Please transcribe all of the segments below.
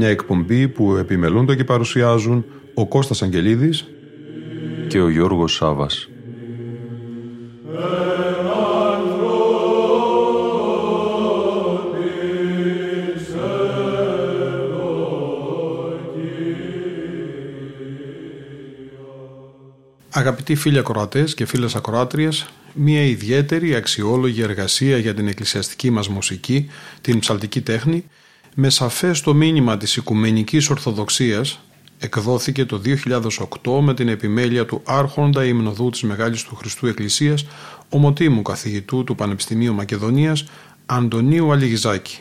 Μια εκπομπή που επιμελούνται και παρουσιάζουν ο Κώστας Αγγελίδης και ο Γιώργος Σάβας. Αγαπητοί φίλοι ακροατές και φίλες ακροάτριες, μια ιδιαίτερη αξιόλογη εργασία για την εκκλησιαστική μας μουσική, την ψαλτική τέχνη, με σαφές το μήνυμα της Οικουμενικής Ορθοδοξίας, εκδόθηκε το 2008 με την επιμέλεια του άρχοντα υμνοδού της Μεγάλης του Χριστού Εκκλησίας, ομοτήμου καθηγητού του Πανεπιστημίου Μακεδονίας, Αντωνίου Αλιγιζάκη.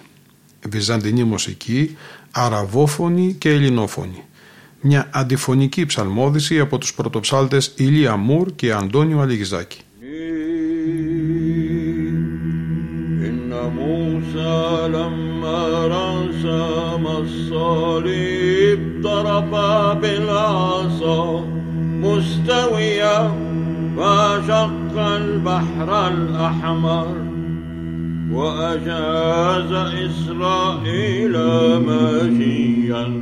Βυζαντινή μουσική, αραβόφωνη και ελληνόφωνη. Μια αντιφωνική ψαλμόδηση από τους πρωτοψάλτες Ηλία Μουρ και Αντώνιο Αλιγιζάκη. الصليب ضرب بالعصا مستويا فشق البحر الأحمر وأجاز إسرائيل ماشيا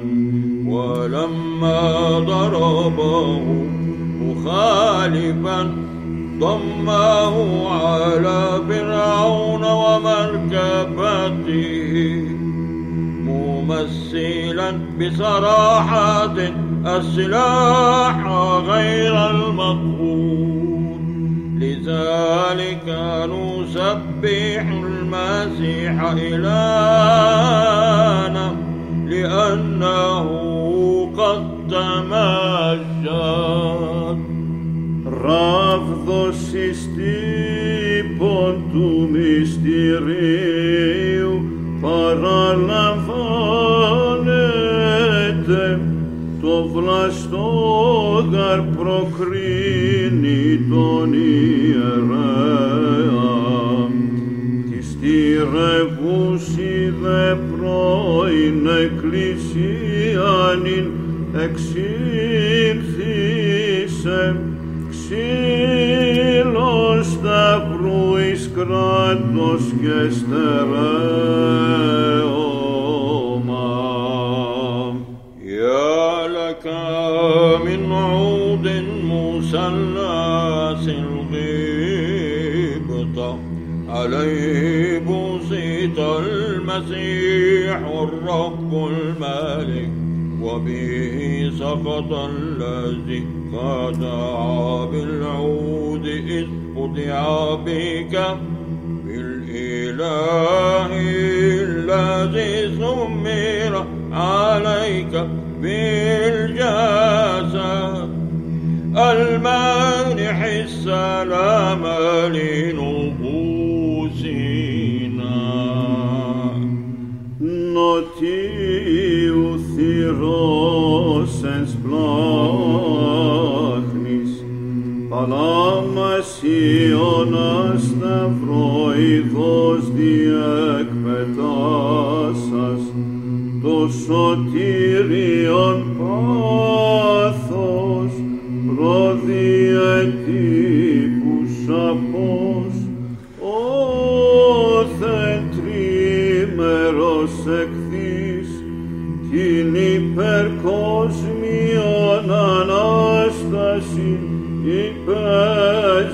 ولما ضربه مخالفا ضمه على فرعون ومركبته ممثلا بصراحة السلاح غير المطهور لذلك نسبح المسيح إلهنا لأنه قد تمجد Ράβδος εις τύπων του μυστηρίου παραλαμβάνεται το βλαστό γαρ προκρίνει τον ιερέα τη στηρευούση δε πρώην εκκλησίανην εξήλθησε ξύλος σταυρού εις κράτος και στερέωμα. المسيح الرب الملك وبه سقط الذي خدع بالعود إذ قطع بك بالإله الذي سمر عليك بالجسد المانح السلام لنفوسنا Νοτίου θυρός εν σπλάχνης παλάμασιον σταυροειδός διεκπετάσας το σωτήριον πάθος προδιετύπους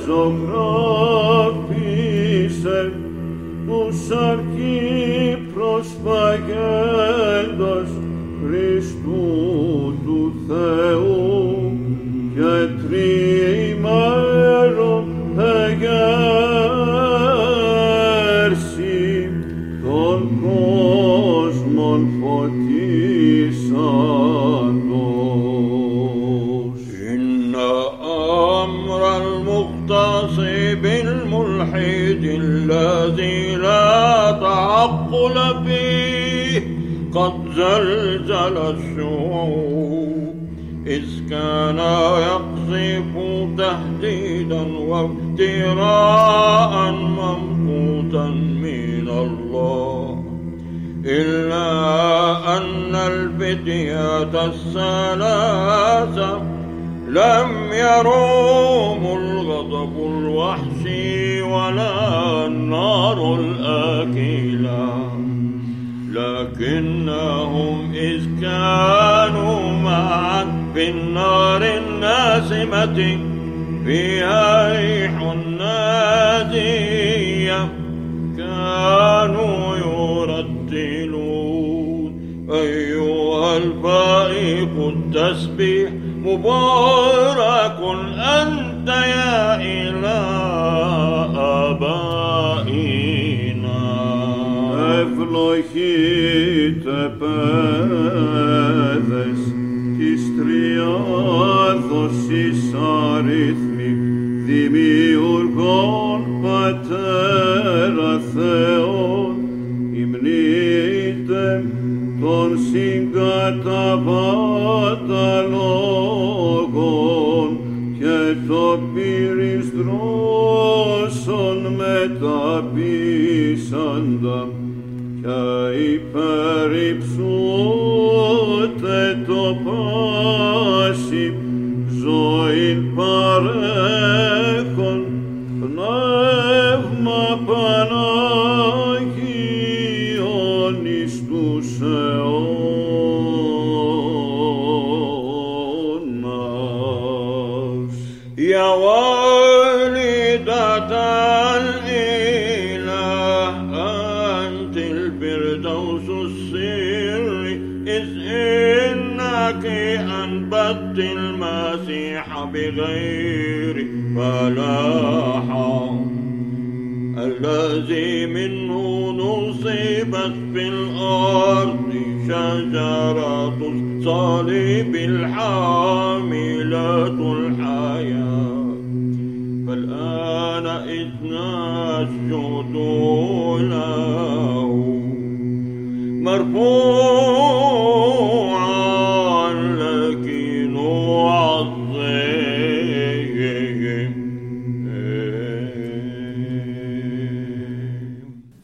zomnor زلزل الشعوب إذ كان يقذف تهديدا وافتراء ممقوتا من الله إلا أن الفتية الثلاثة لم يروم كانوا معا في النار الناسمة فيها ريح نادية كانوا يرتلون. أيها الفائق التسبيح مبارك أنت يا إله آبائنا. أفلحيت بان τριάδος εις αριθμοί δημιουργών πατέρα Θεόν υμνείτε των συγκαταβάτα λόγων και το πύρις δρόσων μεταπίσαντα. Και υπερυψούτε are الأرض شجرة الصليب الحاملة الحياة. فالآن إذ نسجد له مرفوعا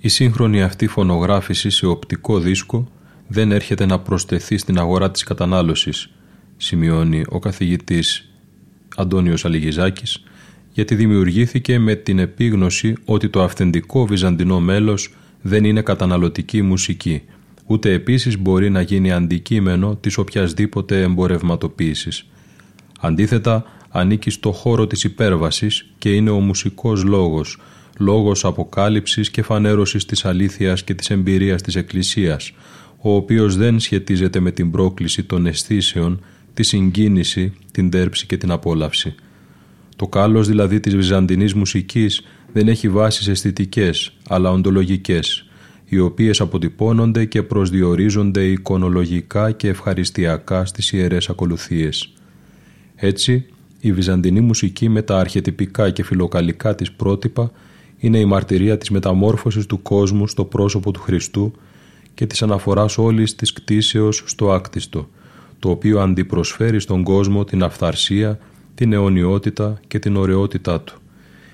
Η σύγχρονη αυτή φωνογράφηση σε οπτικό δίσκο δεν έρχεται να προσθεθεί στην αγορά της κατανάλωσης, σημειώνει ο καθηγητής Αντώνιος Αλιγιζάκης, γιατί δημιουργήθηκε με την επίγνωση ότι το αυθεντικό βυζαντινό μέλος δεν είναι καταναλωτική μουσική, ούτε επίσης μπορεί να γίνει αντικείμενο της οποιασδήποτε εμπορευματοποίησης. Αντίθετα, ανήκει στο χώρο της υπέρβασης και είναι ο μουσικός λόγος, λόγος αποκάλυψης και φανέρωσης της αλήθειας και της εμπειρίας της Εκκλησίας, ο οποίος δεν σχετίζεται με την πρόκληση των αισθήσεων, τη συγκίνηση, την τέρψη και την απόλαυση. Το κάλος δηλαδή της βυζαντινής μουσικής δεν έχει βάσεις αισθητικές, αλλά οντολογικές, οι οποίες αποτυπώνονται και προσδιορίζονται εικονολογικά και ευχαριστιακά στις ιερές ακολουθίες. Έτσι, η βυζαντινή μουσική με τα αρχετυπικά και φιλοκαλικά της πρότυπα είναι η μαρτυρία της μεταμόρφωσης του κόσμου στο πρόσωπο του Χριστού και της αναφοράς όλης της κτίσεως στο άκτιστο, το οποίο αντιπροσφέρει στον κόσμο την αυθαρσία, την αιωνιότητα και την ωραιότητά του.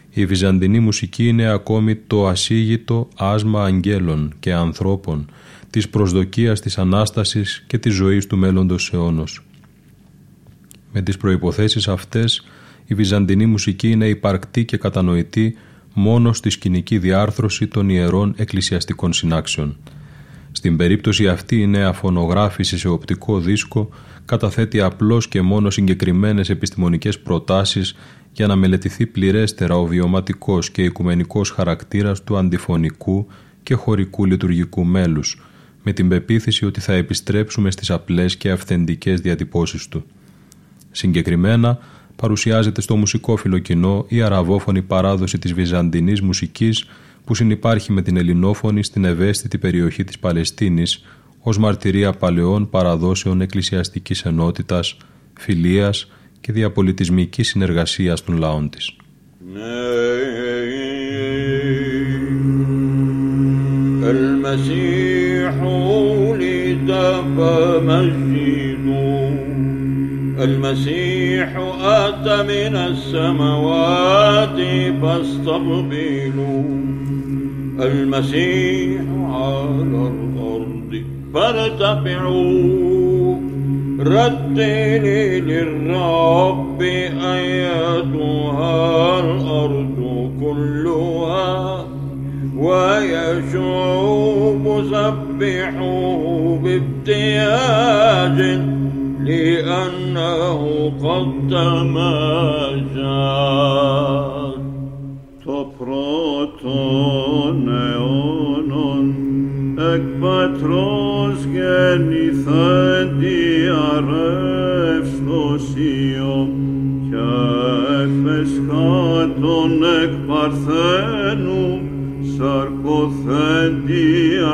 Η βυζαντινή μουσική είναι ακόμη το ασίγητο άσμα αγγέλων και ανθρώπων, της προσδοκίας της Ανάστασης και της ζωής του μέλλοντος αιώνος. Με τις προϋποθέσεις αυτές, η βυζαντινή μουσική είναι υπαρκτή και κατανοητή μόνο στη σκηνική διάρθρωση των ιερών εκκλησιαστικών συνάξεων. Στην περίπτωση αυτή η νέα φωνογράφηση σε οπτικό δίσκο καταθέτει απλώς και μόνο συγκεκριμένες επιστημονικές προτάσεις για να μελετηθεί πληρέστερα ο βιωματικός και οικουμενικός χαρακτήρας του αντιφωνικού και χωρικού λειτουργικού μέλους, με την πεποίθηση ότι θα επιστρέψουμε στις απλές και αυθεντικές διατυπώσεις του. Συγκεκριμένα, παρουσιάζεται στο μουσικόφιλο κοινό η αραβόφωνη παράδοση της βυζαντινής μουσικής που συνυπάρχει με την ελληνόφωνη στην ευαίσθητη περιοχή της Παλαιστίνης ως μαρτυρία παλαιών παραδόσεων εκκλησιαστικής ενότητας, φιλίας και διαπολιτισμικής συνεργασίας των λαών της. Ναι. المسيح ولد فمجدوا المسيح أتى من السماوات فاستقبلوا. المسيح على الأرض فارتفعوا. ردني للرب أيتها الأرض كلها ويا شعوب سبحوه بابتهاج Λέω قدما جار. Το πρώτο αιώνον εκπατρό γεννηθάν τη αρεύθωση ο εκπαρθένου σαρκοθέντια.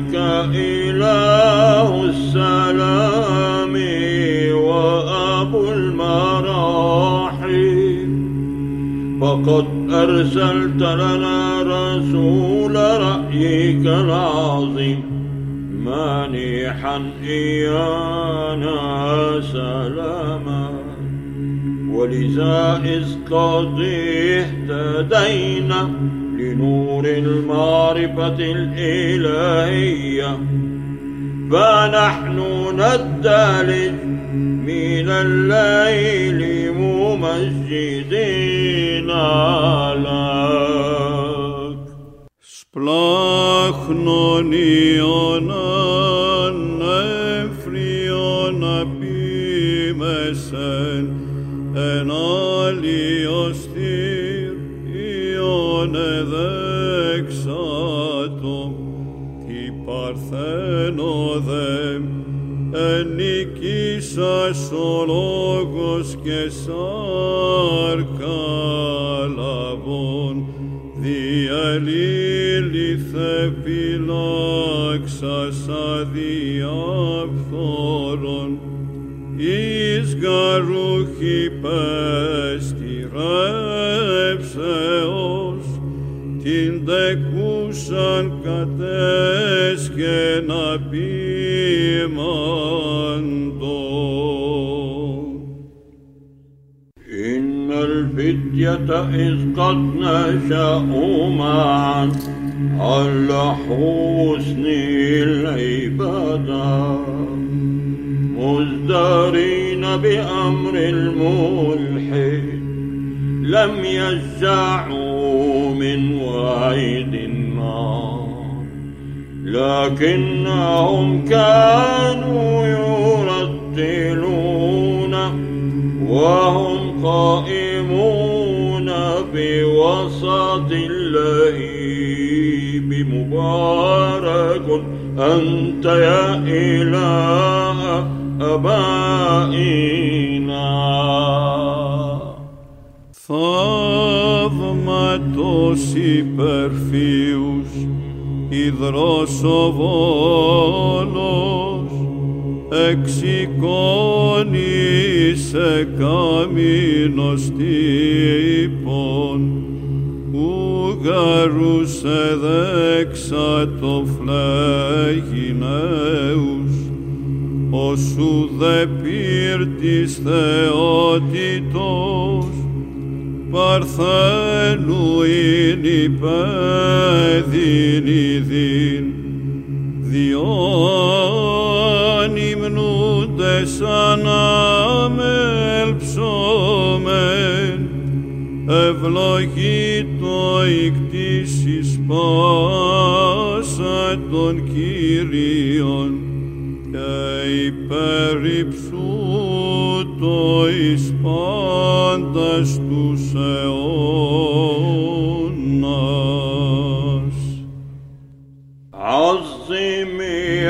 أنك إله السلام وأبو المراحم فقد أرسلت لنا رسول رأيك العظيم مانحا إيانا سلاما ولذا إذ قد اهتدينا بنور المعرفة الإلهية. فنحن ندلج من الليل ممجدين لك. Splahnuti ona nefri ona pimesen Ιων εδέξατο τι παρθένο δε εν νικήσας ο λόγος και σάρκα λαβών διαλύληθε φυλάξας αδιάφθορων εις γαρούχη πέστη ρέψεως Indecusam cates que napimando. إن الفدية إذ قد نشأوا معا على حسن العبادة مزدرين بأمر الملحد لم يشجعوا من وعيد النار. لكنهم كانوا يرتلون وهم قائمون بوسط اللهيب مبارك. أنت يا إله أبائنا. Θαύματος υπερφύους υδρός ο βόλος εξοικώνει σε καμίνος τύπων ουγαρούς εδέξα το φλέγινέους όσου δε πύρτης θεότητος παρθένου είναι υπέδινη διόν υμνούντες αναμέλψομεν ευλογήτω ικτήσεις πάσα των Κύριων και υπερυψούτο sois pantas tus αιώνας. عظم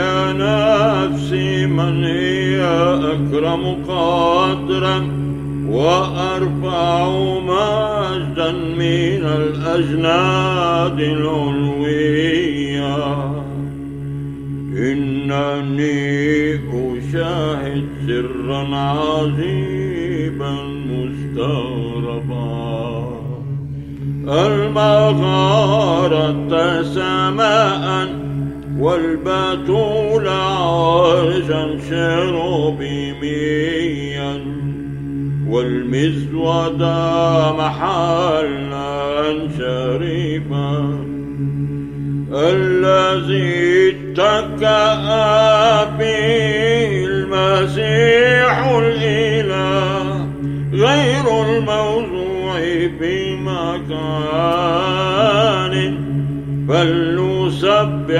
يا نفسي من هي أكرم قدرا وأرفع مجدا من الأجناد العلوية إنني أشاهد سرا عجيبا مستغربا. المغارة سماء والبتول عرشا شروبيميا والمزود محلا شريفا. الذي اتكأ به المسيح الإله غير الموضوع في مكان فلنسبحه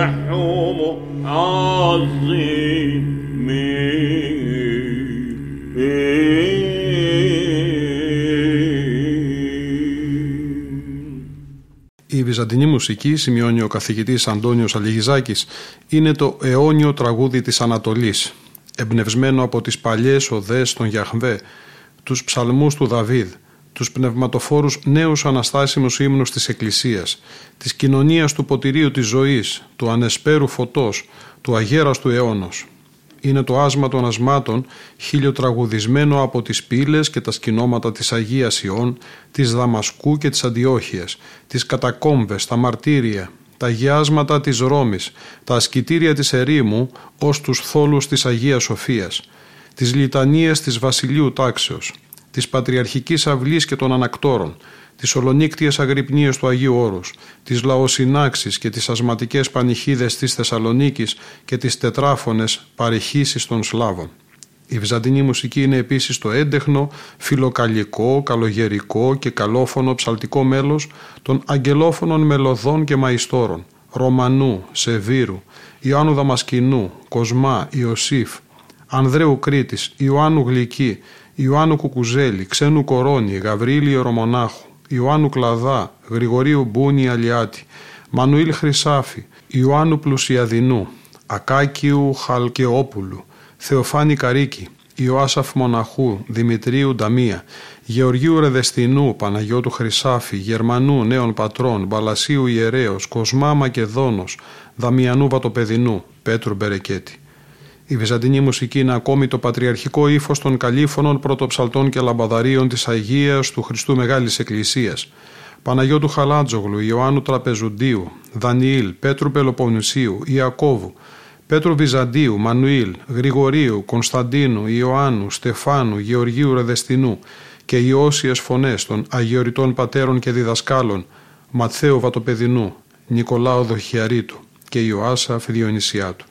عظيم Η βυζαντινή μουσική, σημειώνει ο καθηγητής Αντώνιος Αλιγιζάκης, είναι το αιώνιο τραγούδι της Ανατολής, εμπνευσμένο από τις παλιές οδές των Γιαχβέ, τους ψαλμούς του Δαβίδ, τους πνευματοφόρους νέους αναστάσιμους ύμνους της Εκκλησίας, της κοινωνίας του ποτηρίου της ζωής, του ανεσπέρου φωτός, του αγέραστου αιώνος. Είναι το άσμα των ασμάτων χιλιοτραγουδισμένο από τις πύλες και τα σκηνώματα της Αγίας Ιών, της Δαμασκού και της Αντιόχειας, τις κατακόμβες, τα μαρτύρια, τα γιάσματα της Ρώμης, τα ασκητήρια της ερήμου ως τους θόλους της Αγίας Σοφίας, τις λιτανίες της Βασιλείου Τάξεως, της Πατριαρχικής Αυλής και των Ανακτόρων, τις ολονύκτιες αγρυπνίες του Αγίου Όρους, τις λαοσυνάξεις και τις ασματικές πανηχίδες της Θεσσαλονίκης και τις τετράφωνες παρηχήσεις των Σλάβων. Η βυζαντινή μουσική είναι επίσης το έντεχνο, φιλοκαλικό, καλογερικό και καλόφωνο ψαλτικό μέλος των αγγελόφωνων μελωδών και μαϊστόρων, Ρωμανού, Σεβίρου, Ιωάννου Δαμασκηνού, Κοσμά, Ιωσήφ, Ανδρέου Κρήτης, Ιωάννου Γλυκή, Ιωάννου Κουκουζέλη, Ξένου Κορώνη, Γαβρίλη Ορομονάχου, Ιωάννου Κλαδά, Γρηγορίου Μπούνη Αλιάτη, Μανουήλ Χρυσάφη, Ιωάννου Πλουσιαδινού, Ακάκιου Χαλκεόπουλου, Θεοφάνη Καρίκη, Ιωάσαφ Μοναχού, Δημητρίου Νταμία, Γεωργίου Ρεδεστινού, Παναγιώτου Χρυσάφη, Γερμανού Νέων Πατρών, Μπαλασίου Ιερέως, Κοσμά Μακεδόνος, Δαμιανού Βατοπεδινού, Πέτρου Μπερεκέτη. Η βυζαντινή μουσική είναι ακόμη το πατριαρχικό ύφος των καλήφωνων πρωτοψαλτών και λαμπαδαρίων της Αγίας του Χριστού Μεγάλης Εκκλησίας. Παναγιώτου Χαλάτζογλου, Ιωάννου Τραπεζουντίου, Δανιήλ, Πέτρου Πελοποννησίου, Ιακώβου, Πέτρου Βυζαντίου, Μανουήλ, Γρηγορίου, Κωνσταντίνου, Ιωάννου, Στεφάνου, Γεωργίου Ρεδεστινού και οι όσιες φωνές των Αγιοριτών Πατέρων και Διδασκάλων, Ματθαίου Βατοπεδινού, Νικολάου Δοχιαρίτου και Ιωάσαφ Διονυσιάτου.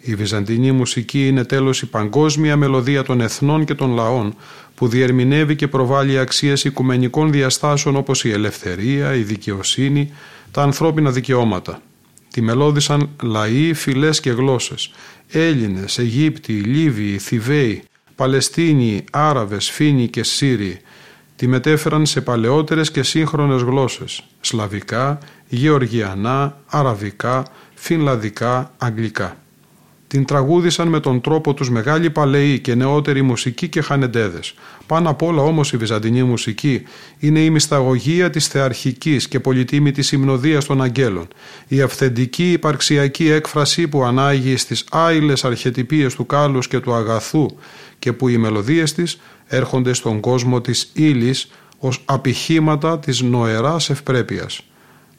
Η βυζαντινή μουσική είναι τέλος η παγκόσμια μελωδία των εθνών και των λαών που διερμηνεύει και προβάλλει αξίες οικουμενικών διαστάσεων όπως η ελευθερία, η δικαιοσύνη, τα ανθρώπινα δικαιώματα. Τη μελώδησαν λαοί, φυλές και γλώσσες. Έλληνες, Αιγύπτιοι, Λίβιοι, Θηβαίοι, Παλαιστίνοι, Άραβες, Φίνοι και Σύριοι. Τη μετέφεραν σε παλαιότερες και σύγχρονες γλώσσες. Σλαβικά, Γεωργιανά, Αραβικά, Φινλαδικά, Αγγλικά. Την τραγούδισαν με τον τρόπο τους μεγάλοι παλαιοί και νεότεροι μουσικοί και χανεντέδες. Πάνω απ' όλα όμως η βυζαντινή μουσική είναι η μυσταγωγία της θεαρχικής και πολυτίμητης υμνοδίας των αγγέλων, η αυθεντική υπαρξιακή έκφραση που ανάγει στις άειλες αρχετυπίες του κάλους και του αγαθού και που οι μελωδίες της έρχονται στον κόσμο της ύλης ως απηχήματα της νοεράς ευπρέπειας.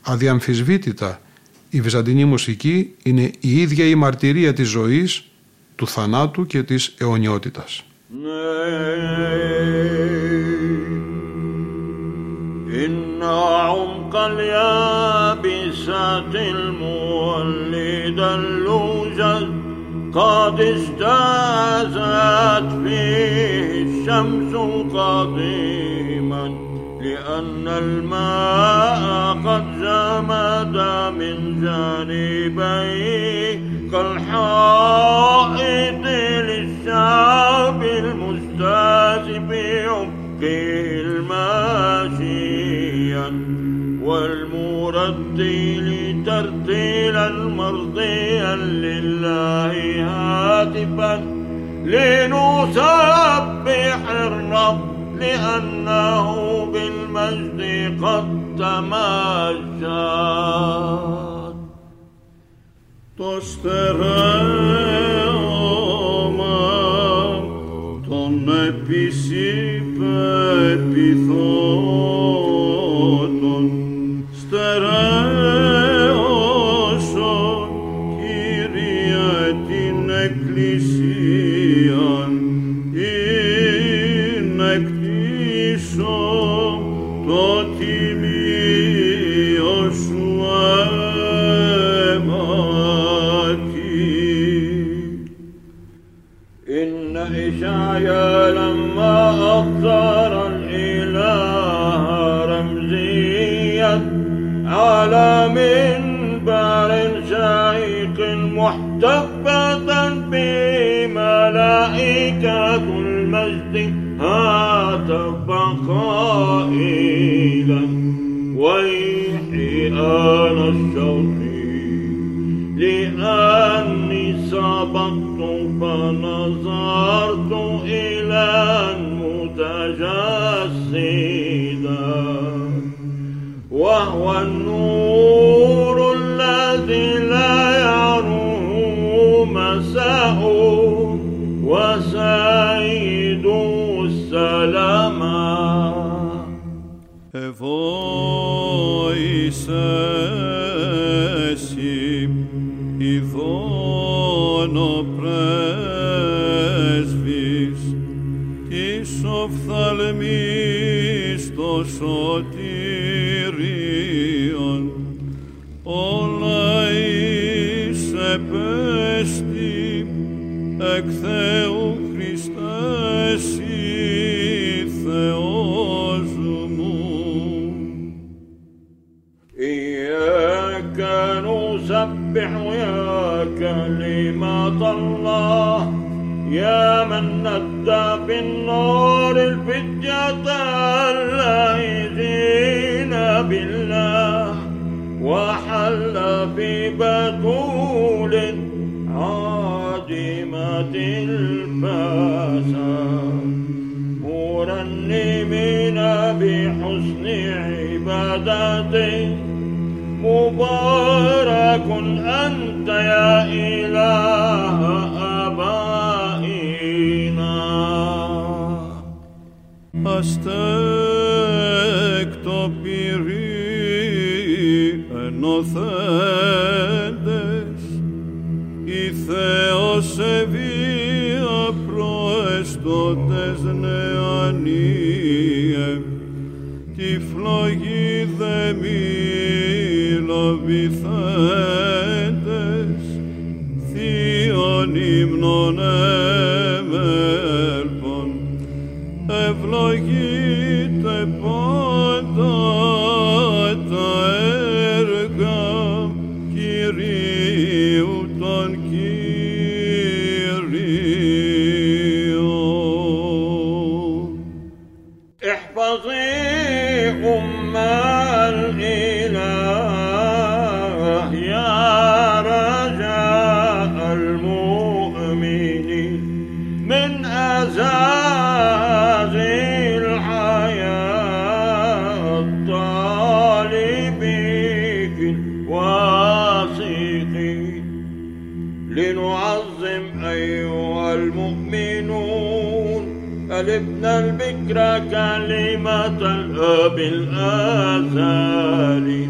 Αδιαμφισβήτητα η βυζαντινή μουσική είναι η ίδια η μαρτυρία της ζωής, του θανάτου και της αιωνιότητας. إن عمق اليابسات المولد اللوجد قد اجتازت فيه الشمس قديما لأن الماء قد جمد من جانبيه كالحائط للشعب المجتاز بعمقه الماشيا والمرتل ترتيلا مرضيا لله هاتفا لنسبح الرب لأنه بالمجد قد تمجد το στερέωμα των επισυπεπιθόντων στερέωσον Κύριε την Εκκλησίαν على منبر شيق محتفة بملائكة المجد. هاتف قائلا ويحي أنا الشوقي لأني سبقت فنظرت إلى المتجسدا وهو يا من ندى بالنور الفتية اللايقين بالله وحل ببتول عادمة الفساد. مرنمين بحسن عبادته. مبارك أنت يا إله αστέκτο πυρή ενωθέντες. Η Θεός ευεία προεστώτες νεανίε. Τη φλογή δε μιλοβηθέντες θείων ύμνων الأب الأزلي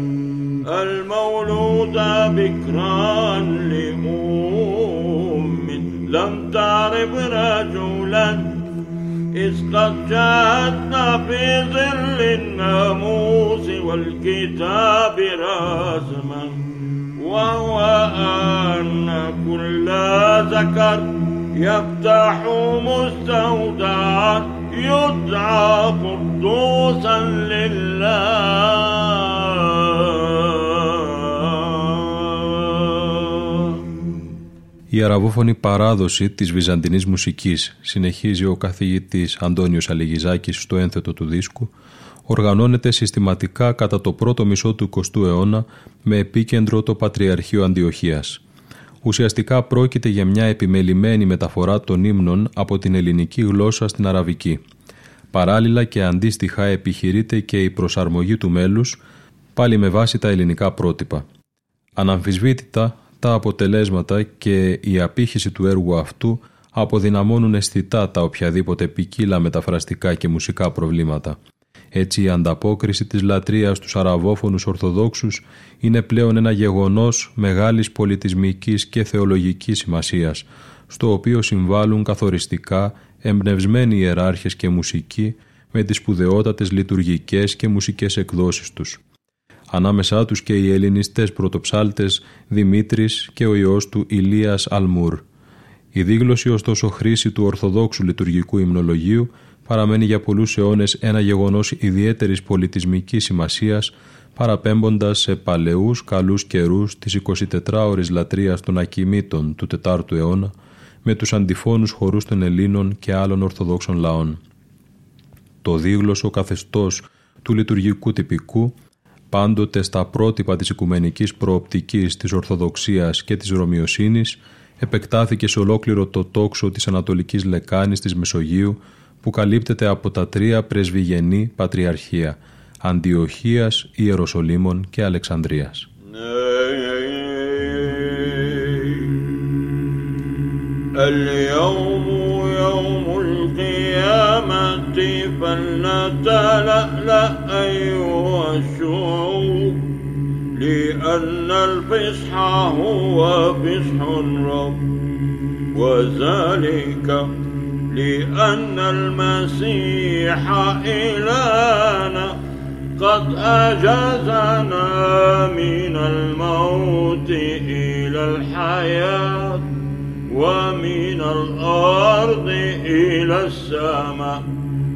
المولود بكرا لأم لم تعرف رجلا إذ قد جاءتنا في ظل الناموس والكتاب رسما وهو أن كل ذكر يفتح مستودعا يدعى قدوسا لله Η αραβόφωνη παράδοση της βυζαντινής μουσικής, συνεχίζει ο καθηγητής Αντώνιος Αλιγιζάκης στο ένθετο του δίσκου, οργανώνεται συστηματικά κατά το πρώτο μισό του 20ου αιώνα με επίκεντρο το Πατριαρχείο Αντιοχίας. Ουσιαστικά πρόκειται για μια επιμελημένη μεταφορά των ύμνων από την ελληνική γλώσσα στην αραβική. Παράλληλα και αντίστοιχα επιχειρείται και η προσαρμογή του μέλους πάλι με βάση τα ελληνικά πρότυπα. Αναμφισβήτητα τα αποτελέσματα και η απήχηση του έργου αυτού αποδυναμώνουν αισθητά τα οποιαδήποτε ποικίλα μεταφραστικά και μουσικά προβλήματα. Έτσι η ανταπόκριση της λατρείας στους αραβόφωνους Ορθοδόξους είναι πλέον ένα γεγονός μεγάλης πολιτισμικής και θεολογικής σημασίας, στο οποίο συμβάλλουν καθοριστικά εμπνευσμένοι ιεράρχες και μουσικοί με τις σπουδαιότατες λειτουργικές και μουσικές εκδόσεις τους. Ανάμεσά τους και οι ελληνιστές πρωτοψάλτες Δημήτρης και ο ιός του Ηλίας Αλμούρ. Η δίγλωση ωστόσο χρήση του Ορθοδόξου λειτουργικού υμνολογίου παραμένει για πολλούς αιώνες ένα γεγονός ιδιαίτερης πολιτισμικής σημασίας παραπέμποντας σε παλαιούς καλούς καιρούς της 24ωρης λατρείας των Ακιμήτων του 4ου αιώνα με τους αντιφώνους χορούς των Ελλήνων και άλλων Ορθοδόξων λαών. Το δίγλωσο καθεστώς του λειτουργικού τυπικού πάντοτε στα πρότυπα της οικουμενικής προοπτικής της Ορθοδοξίας και της Ρωμιοσύνης επεκτάθηκε σε ολόκληρο το τόξο της Ανατολικής Λεκάνης της Μεσογείου που καλύπτεται από τα τρία πρεσβυγενή πατριαρχία Αντιοχίας, Ιεροσολύμων και Αλεξανδρίας. اليوم يوم القيامة فلنتلألأ أيها الشعوب لأن الفصح هو فصح الرب. وذلك لأن المسيح إلهنا قد أجازنا من الموت إلى الحياة. ومن الأرض إلى السماء.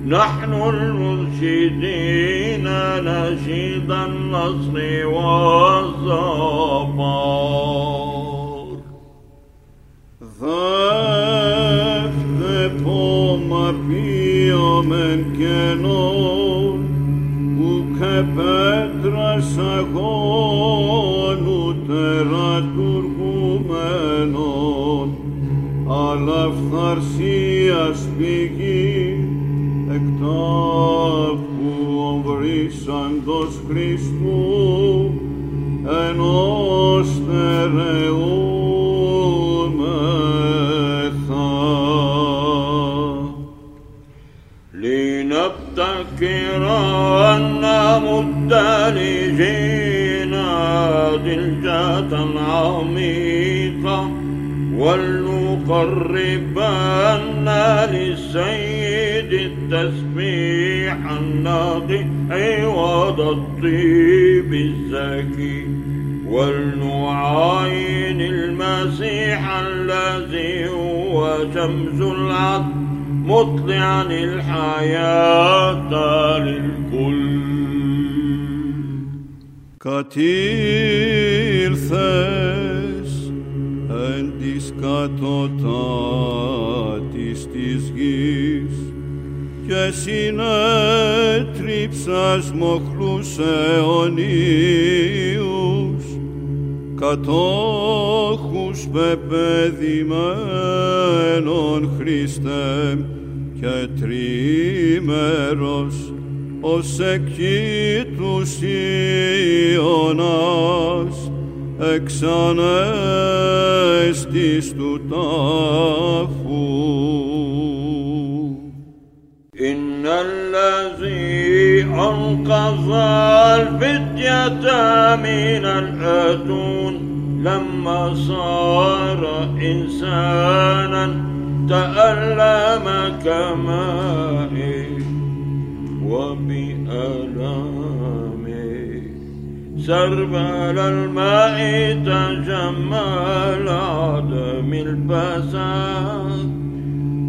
نحن المرشدين نشيد النصر والصبر من كنون وكبدر سكون وترى ترجمنون αλλά φθαρσίας πηγή, εκ τάφου ομβρίσαντος Χριστού, ενός لنبتكر أن مد لجينا دلجة عميقة ولنقربن للسيد التسبيح الناقي عوض الطيب الزكي. ولنعاين المسيح الذي هو شمس العدل مطلعا الحياة للكل. كثير ثاني της κατωτάτης της γης και συνέτριψας μοχλούς αιωνίους κατόχους πεπαιδημένων Χριστέ και τρίμερος ως εκεί τους Ιωνάς εξανέστης του τάφου. إن الذي أنقذ الفتية من الأتون لما صار إنسانا تألم كمائي وبألامي سربل الماء تجمل عدم الفساد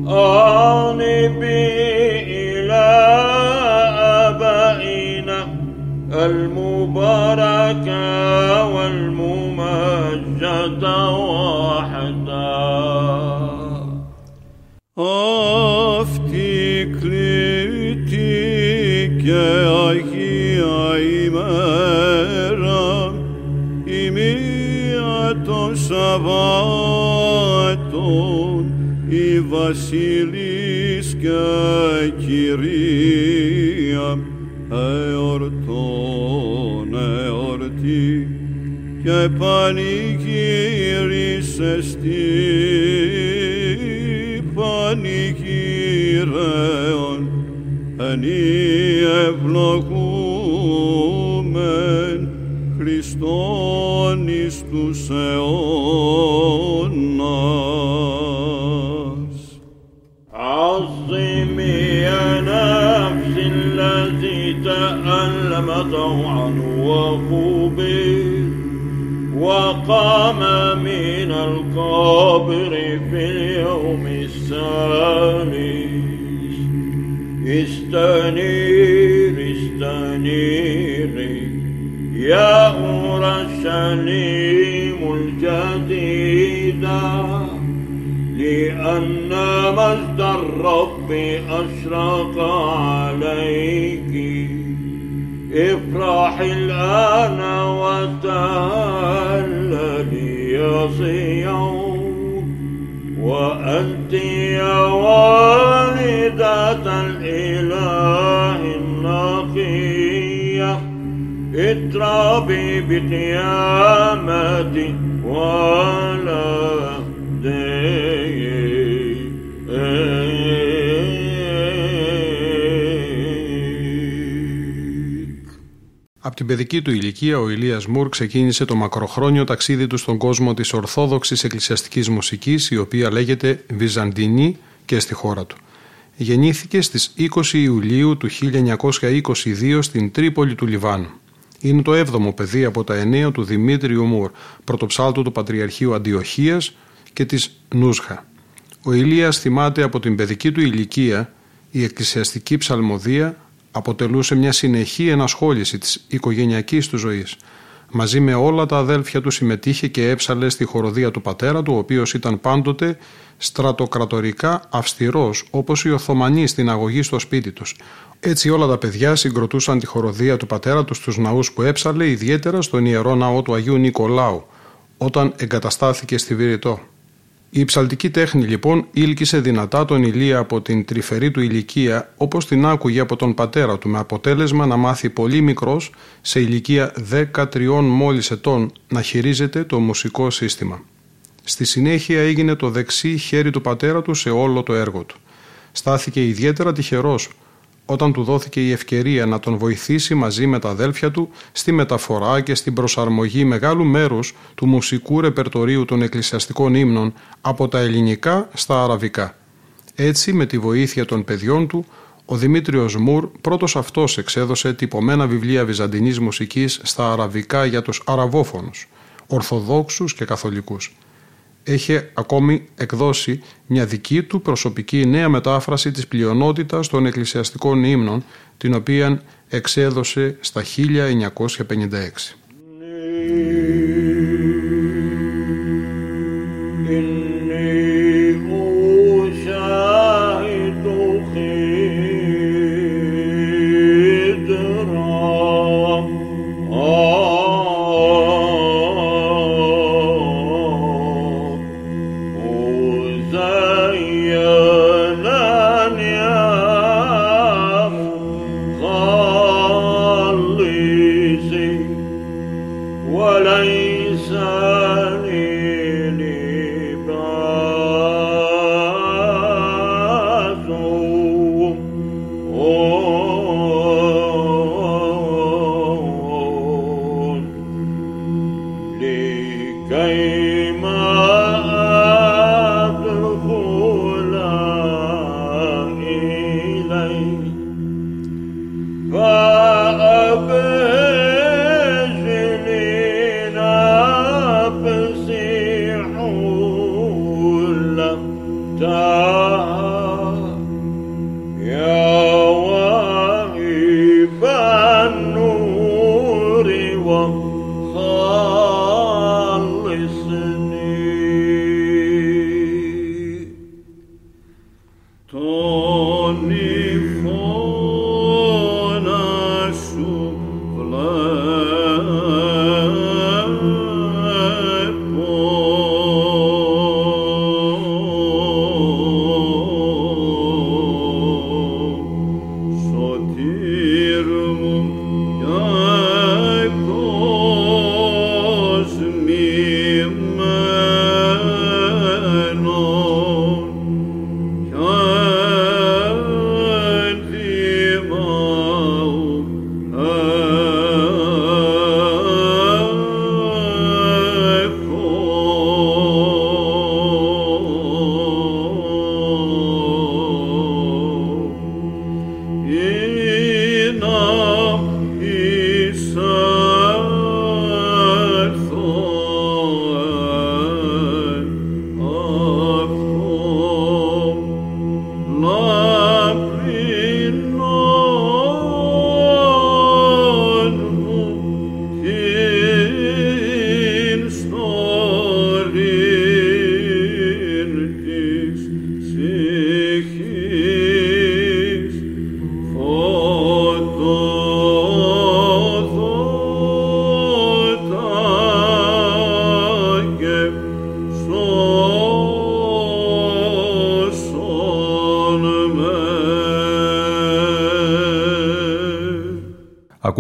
أعنبي إلى أبائنا المباركة والممجدة واحدة أفتك لتي και Αγία ημέρα, η μία το Σαββάτον η Βασίλης και Κυρία εορτών εορτή και πανηγύρισε στη πανηγύρεων εν ευλογούμεν Χριστόν εις τους αιώνας. عظمي يا نفس الذي تألم طوعا وقوبه وقام من القبر في اليوم الثالث استنير استنيري يا أورشليم الجديدة لأن مجد الرب أشرق عليك. افرح الآن وتهللي يا صيون وأنت يا والدة اضربي بقيامة ولديك Από την παιδική του ηλικία, ο Ηλίας Μουρ ξεκίνησε το μακροχρόνιο ταξίδι του στον κόσμο της Ορθόδοξης Εκκλησιαστικής Μουσικής, η οποία λέγεται Βυζαντινή και στη χώρα του. Γεννήθηκε στις 20 Ιουλίου του 1922 στην Τρίπολη του Λιβάνου. Είναι το έβδομο παιδί από τα εννέα του Δημήτριου Μουρ, πρωτοψάλτου του Πατριαρχείου Αντιοχίας και της Νούσχα. Ο Ηλίας θυμάται από την παιδική του ηλικία η εκκλησιαστική ψαλμοδία αποτελούσε μια συνεχή ενασχόληση της οικογενειακής του ζωής. Μαζί με όλα τα αδέλφια του συμμετείχε και έψαλε στη χοροδία του πατέρα του, ο οποίος ήταν πάντοτε στρατοκρατορικά αυστηρός, όπως οι Οθωμανοί στην αγωγή στο σπίτι τους. Έτσι όλα τα παιδιά συγκροτούσαν τη χοροδία του πατέρα τους στους ναούς που έψαλε, ιδιαίτερα στον Ιερό Ναό του Αγίου Νικολάου, όταν εγκαταστάθηκε στη Βηρητό. Η ψαλτική τέχνη λοιπόν ήλκησε δυνατά τον Ηλία από την τρυφερή του ηλικία όπως την άκουγε από τον πατέρα του με αποτέλεσμα να μάθει πολύ μικρός σε ηλικία 13 μόλις ετών να χειρίζεται το μουσικό σύστημα. Στη συνέχεια έγινε το δεξί χέρι του πατέρα του σε όλο το έργο του. Στάθηκε ιδιαίτερα τυχερός όταν του δόθηκε η ευκαιρία να τον βοηθήσει μαζί με τα αδέλφια του στη μεταφορά και στην προσαρμογή μεγάλου μέρους του μουσικού ρεπερτορίου των εκκλησιαστικών ύμνων από τα ελληνικά στα αραβικά. Έτσι, με τη βοήθεια των παιδιών του, ο Δημήτριος Μουρ πρώτος αυτός εξέδωσε τυπωμένα βιβλία βυζαντινής μουσικής στα αραβικά για τους αραβόφωνους, ορθοδόξους και καθολικούς έχει ακόμη εκδώσει μια δική του προσωπική νέα μετάφραση της πλειονότητας των εκκλησιαστικών ύμνων, την οποία εξέδωσε στα 1956.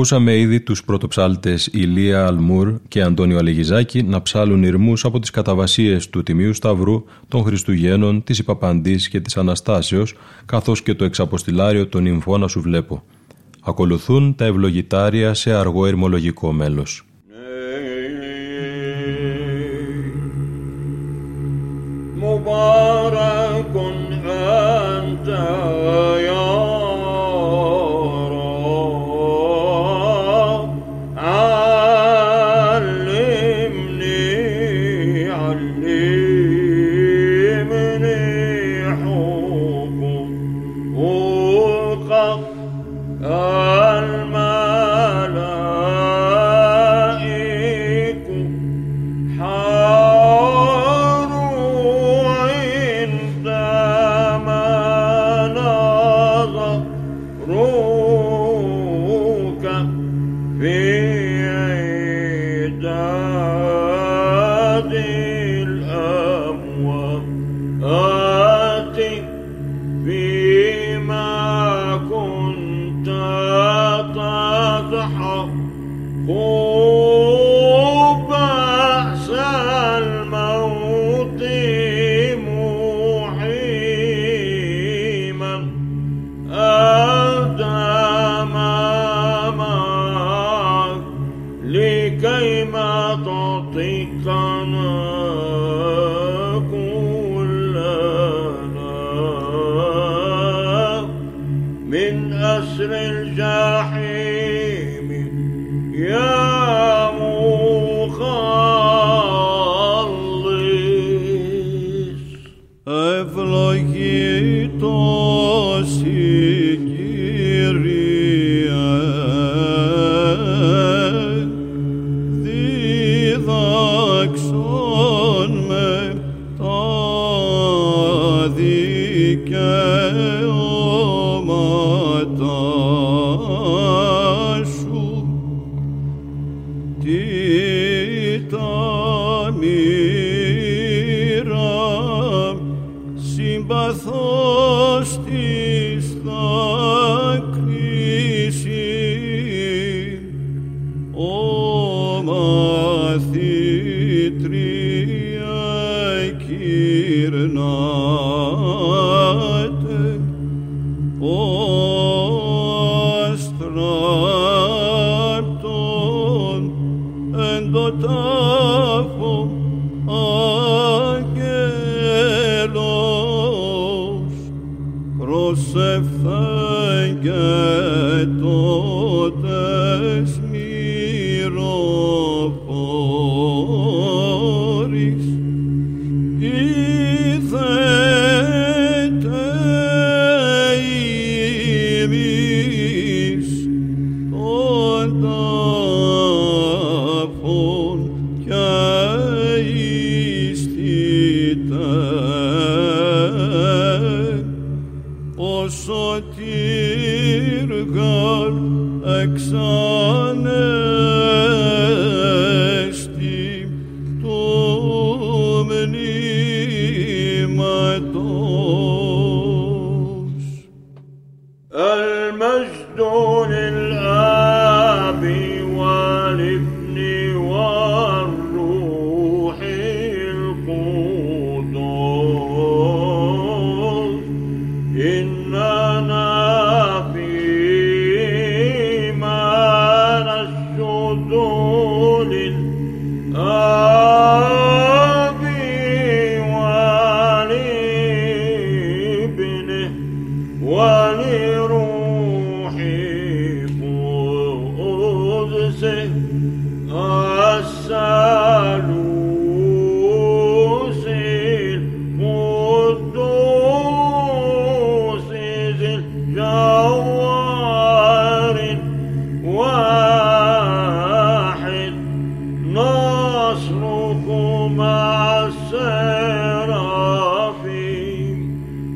Ακούσαμε ήδη τους πρωτοψάλτες Ηλία Αλμούρ και Αντώνιο Αλεγιζάκη να ψάλουν ηρμούς από τις καταβασίες του Τιμίου Σταυρού, των Χριστουγέννων, της Υπαπαντής και της Αναστάσεως, καθώς και το εξαποστηλάριο των Ιμφώνα σου βλέπω. Ακολουθούν τα ευλογητάρια σε αργό ερμολογικό μέλος. do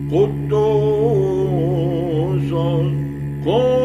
ことさ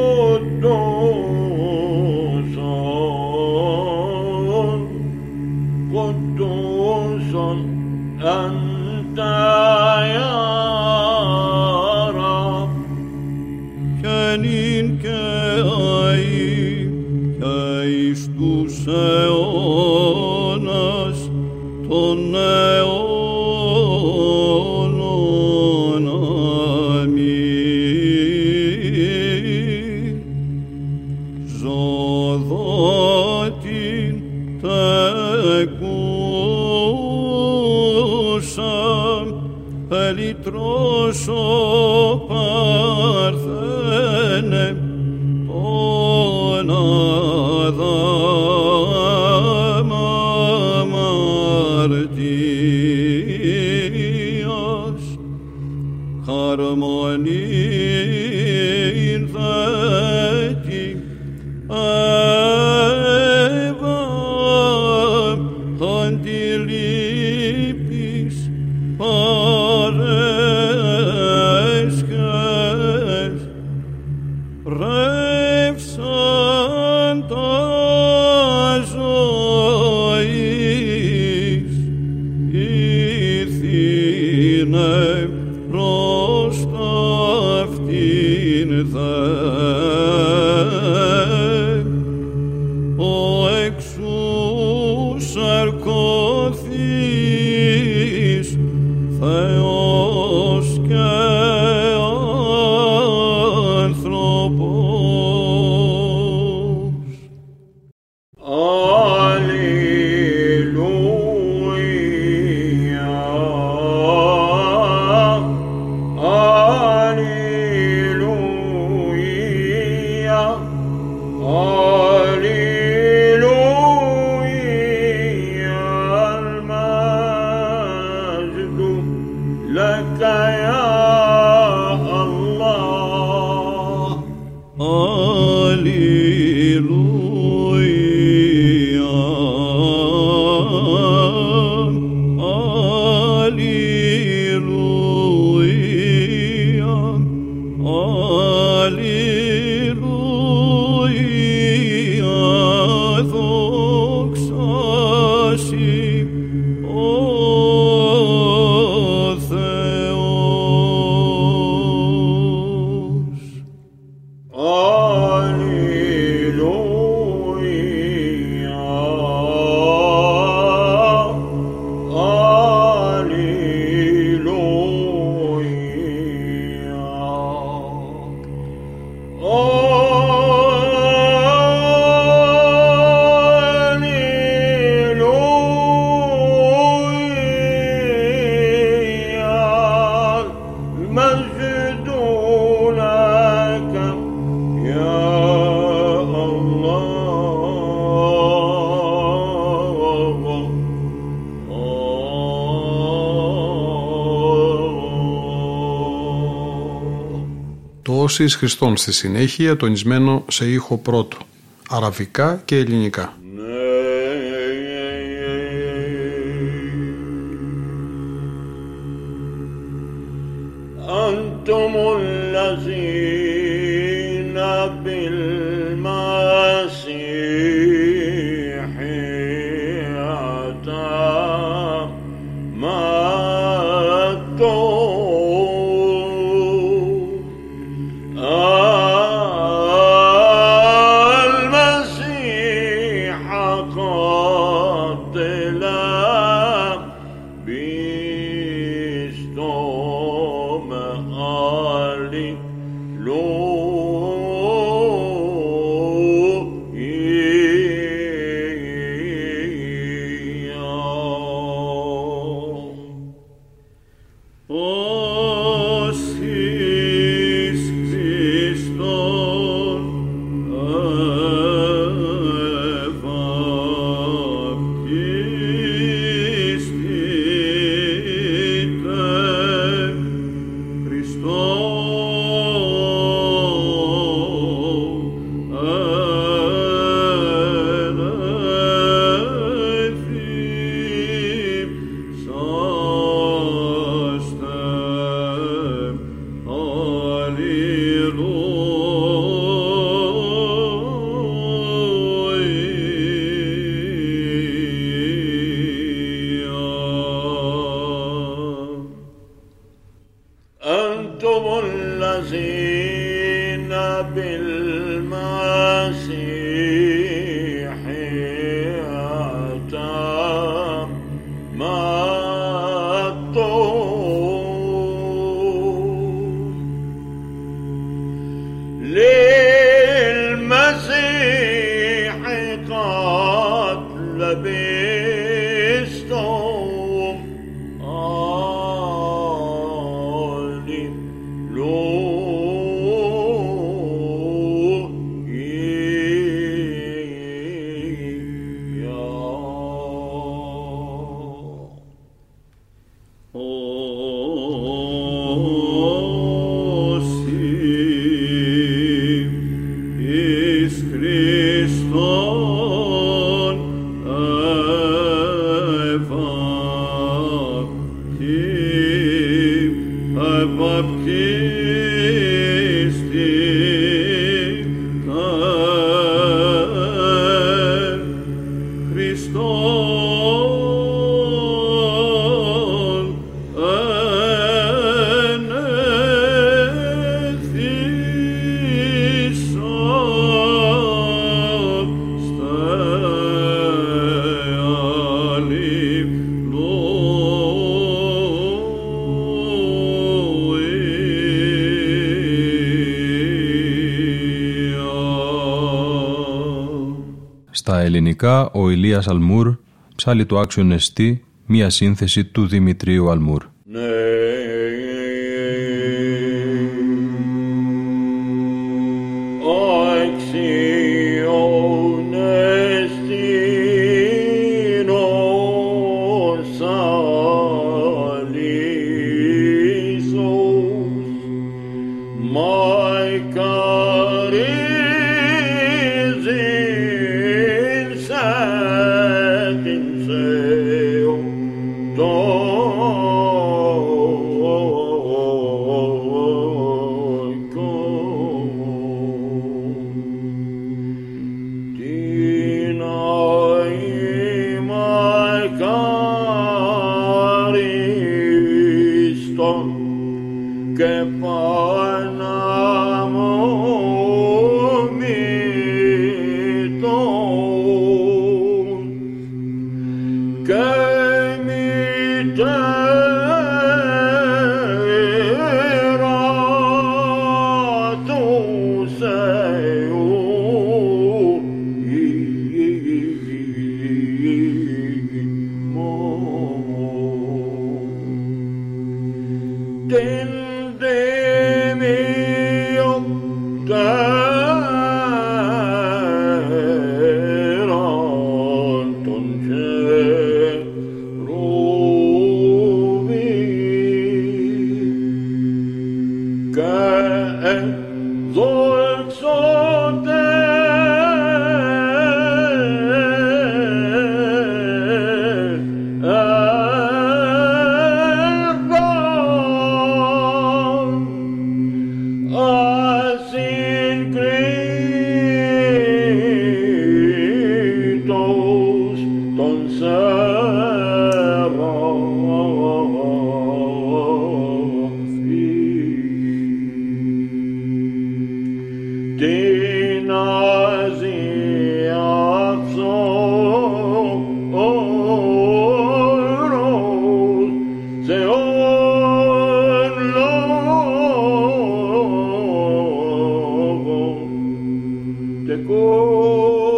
Ιεροσύς Χριστών στη συνέχεια τονισμένο σε ήχο πρώτο, αραβικά και ελληνικά. أنتم الذين بالمال Ο Ηλίας Αλμούρ ψάλει το άξιο νεστή, μία σύνθεση του Δημητρίου Αλμούρ. the gold.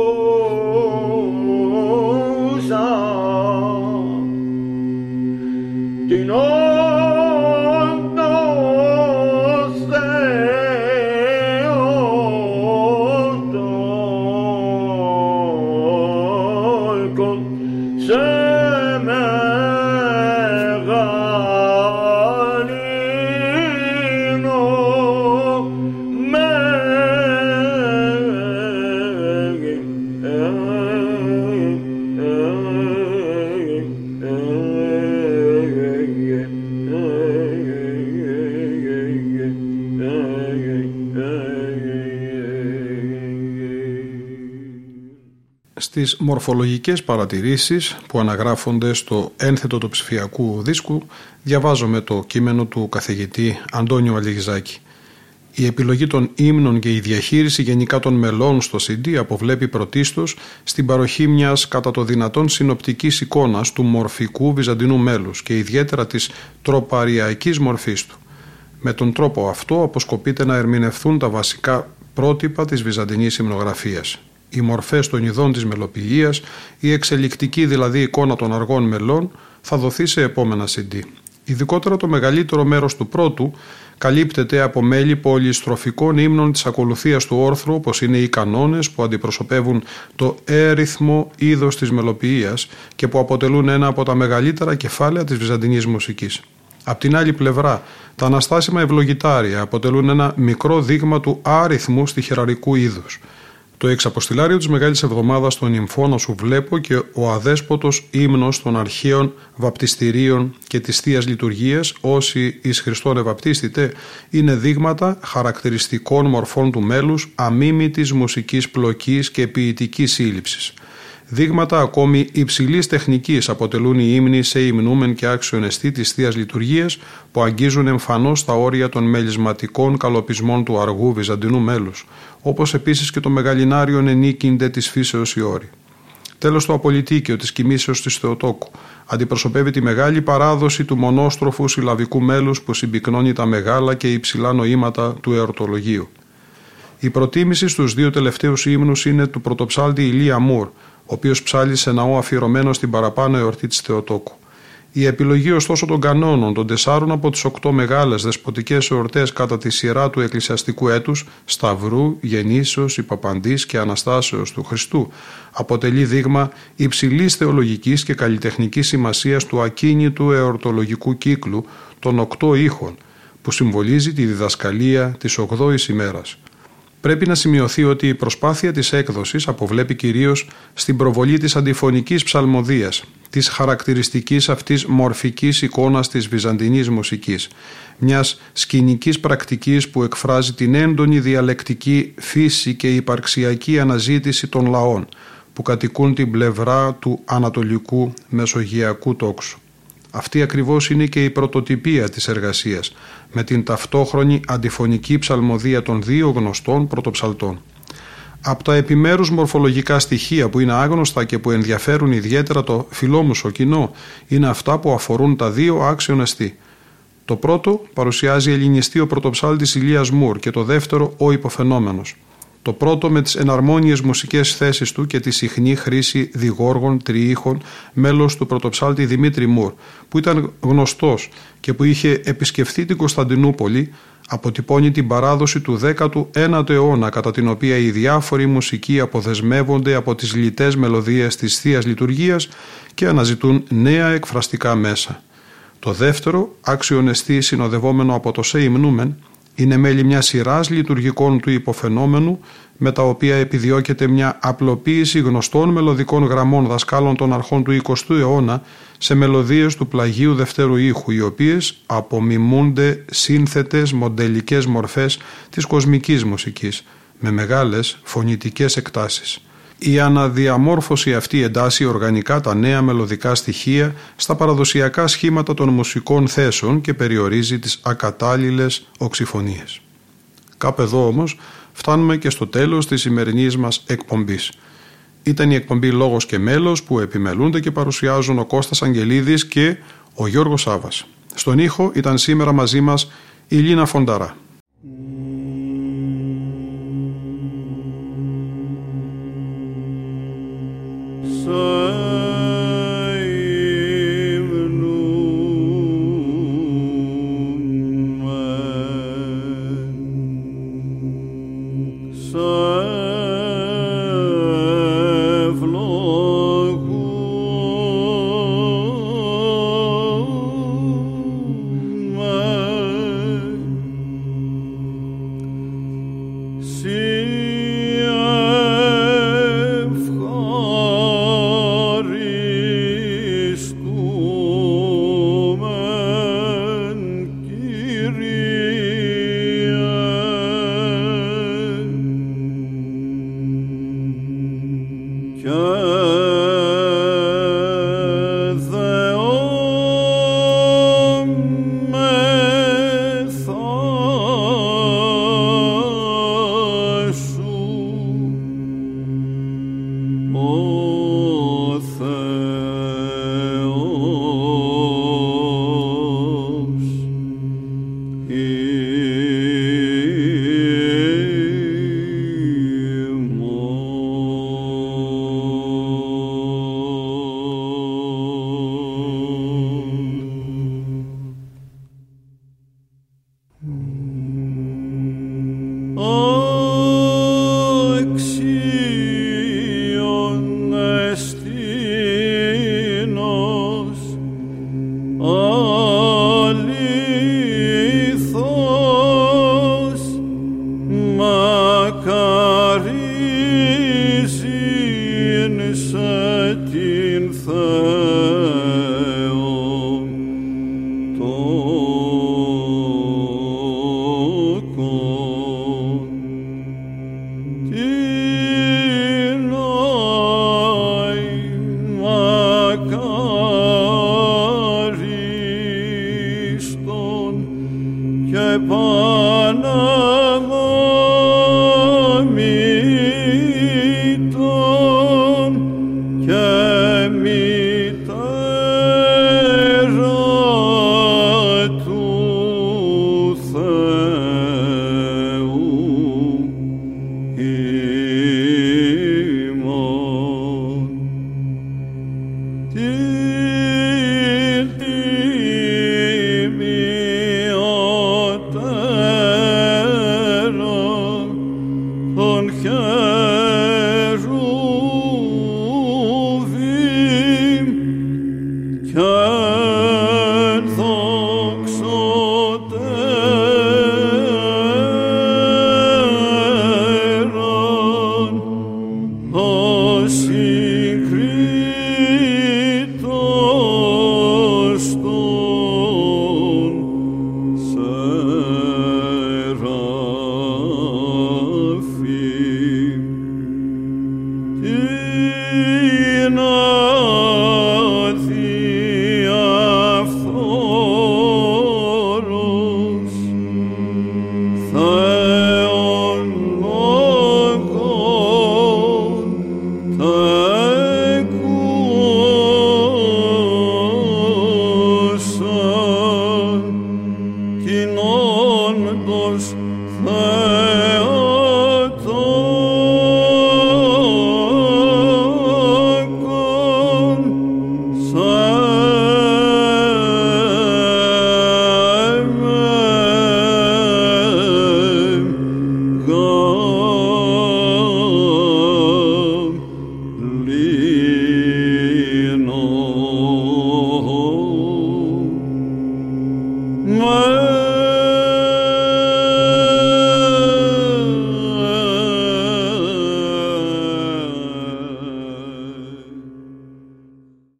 τις μορφολογικές παρατηρήσεις που αναγράφονται στο ένθετο του ψηφιακού δίσκου διαβάζομαι το κείμενο του καθηγητή Αντώνιου Αλιγιζάκη. Η επιλογή των ύμνων και η διαχείριση γενικά των μελών στο CD αποβλέπει πρωτίστως στην παροχή μιας κατά το δυνατόν συνοπτικής εικόνας του μορφικού βυζαντινού μέλους και ιδιαίτερα της τροπαριακής μορφής του. Με τον τρόπο αυτό αποσκοπείται να ερμηνευθούν τα βασικά πρότυπα της βυζαντινής υμνογραφίας. Οι μορφές των ειδών της μελοποιίας, η εξελικτική δηλαδή εικόνα των αργών μελών θα δοθεί σε επόμενα CD. Ειδικότερα το μεγαλύτερο μέρος του πρώτου καλύπτεται από μέλη πολυστροφικών ύμνων της ακολουθίας του όρθρου όπως είναι οι κανόνες που αντιπροσωπεύουν το έριθμο είδος της μελοποιίας και που αποτελούν ένα από τα μεγαλύτερα κεφάλαια της βυζαντινής μουσικής. Απ' την άλλη πλευρά, τα αναστάσιμα ευλογητάρια αποτελούν ένα μικρό δείγμα του άριθμου στοιχεραρικού είδους. Το εξαποστηλάριο της Μεγάλης Εβδομάδας των Ιμφώνα σου βλέπω και ο αδέσποτος ύμνος των αρχαίων βαπτιστηρίων και της θείας Λειτουργίας όσοι εις Χριστόν ευαπτίστητε είναι δείγματα χαρακτηριστικών μορφών του μέλους αμίμητης μουσικής πλοκής και ποιητικής σύλληψης. Δείγματα ακόμη υψηλής τεχνικής αποτελούν οι ύμνοι σε υμνούμεν και άξιον εστί της θείας λειτουργίας που αγγίζουν εμφανώς τα όρια των μελισματικών καλοπισμών του αργού βυζαντινού μέλους, όπως επίσης και το μεγαλινάριο ενίκυνται της φύσεως η όρη. Τέλος, το απολυτίκιο της κοιμήσεως της Θεοτόκου αντιπροσωπεύει τη μεγάλη παράδοση του μονόστροφου συλλαβικού μέλους που συμπυκνώνει τα μεγάλα και υψηλά νοήματα του εορτολογίου. Η προτίμηση στους δύο τελευταίους ύμνους είναι του πρωτοψάλτη Ηλία Μουρ, ο οποίος ψάλει σε ναό αφιερωμένο στην παραπάνω εορτή της Θεοτόκου. Η επιλογή ωστόσο των κανόνων των τεσσάρων από τις οκτώ μεγάλες δεσποτικές εορτές κατά τη σειρά του εκκλησιαστικού έτους Σταυρού, Γεννήσεως, Υπαπαντής και Αναστάσεως του Χριστού αποτελεί δείγμα υψηλής θεολογικής και καλλιτεχνικής σημασίας του ακίνητου εορτολογικού κύκλου των οκτώ ήχων που συμβολίζει τη διδασκαλία της ογδόης ημέρας. Πρέπει να σημειωθεί ότι η προσπάθεια της έκδοσης αποβλέπει κυρίως στην προβολή της αντιφωνικής ψαλμοδίας, της χαρακτηριστικής αυτής μορφικής εικόνας της βυζαντινής μουσικής, μιας σκηνικής πρακτικής που εκφράζει την έντονη διαλεκτική φύση και υπαρξιακή αναζήτηση των λαών, που κατοικούν την πλευρά του ανατολικού μεσογειακού τόξου. Αυτή ακριβώς είναι και η πρωτοτυπία της εργασίας, με την ταυτόχρονη αντιφωνική ψαλμοδία των δύο γνωστών πρωτοψαλτών. Από τα επιμέρους μορφολογικά στοιχεία που είναι άγνωστα και που ενδιαφέρουν ιδιαίτερα το φιλόμουσο κοινό είναι αυτά που αφορούν τα δύο άξιον εστί. Το πρώτο παρουσιάζει ελληνιστή ο πρωτοψάλτης Ηλίας Μουρ και το δεύτερο ο υποφαινόμενος. Το πρώτο με τις εναρμόνιες μουσικές θέσεις του και τη συχνή χρήση διγόργων, τριήχων, μέλος του πρωτοψάλτη Δημήτρη Μουρ, που ήταν γνωστός και που είχε επισκεφθεί την Κωνσταντινούπολη, αποτυπώνει την παράδοση του 19ου αιώνα κατά την οποία οι διάφοροι μουσικοί αποδεσμεύονται από τις λιτές μελωδίες της θείας Λειτουργίας και αναζητούν νέα εκφραστικά μέσα. Το δεύτερο, άξιον εστί συνοδευόμενο από το Σέιμνούμεν, είναι μέλη μιας σειράς λειτουργικών του υποφαινόμενου με τα οποία επιδιώκεται μια απλοποίηση γνωστών μελωδικών γραμμών δασκάλων των αρχών του 20ου αιώνα σε μελωδίες του πλαγίου δευτέρου ήχου οι οποίες απομιμούνται σύνθετες μοντελικές μορφές της κοσμικής μουσικής με μεγάλες φωνητικές εκτάσεις. Η αναδιαμόρφωση αυτή εντάσσει οργανικά τα νέα μελωδικά στοιχεία στα παραδοσιακά σχήματα των μουσικών θέσεων και περιορίζει τις ακατάλληλες οξυφωνίες. Κάπου εδώ όμως φτάνουμε και στο τέλος της σημερινής μας εκπομπής. Ήταν η εκπομπή «Λόγος και μέλος» που επιμελούνται και παρουσιάζουν ο Κώστας Αγγελίδης και ο Γιώργος Σάβας. Στον ήχο ήταν σήμερα μαζί μας η Λίνα Φονταρά. So.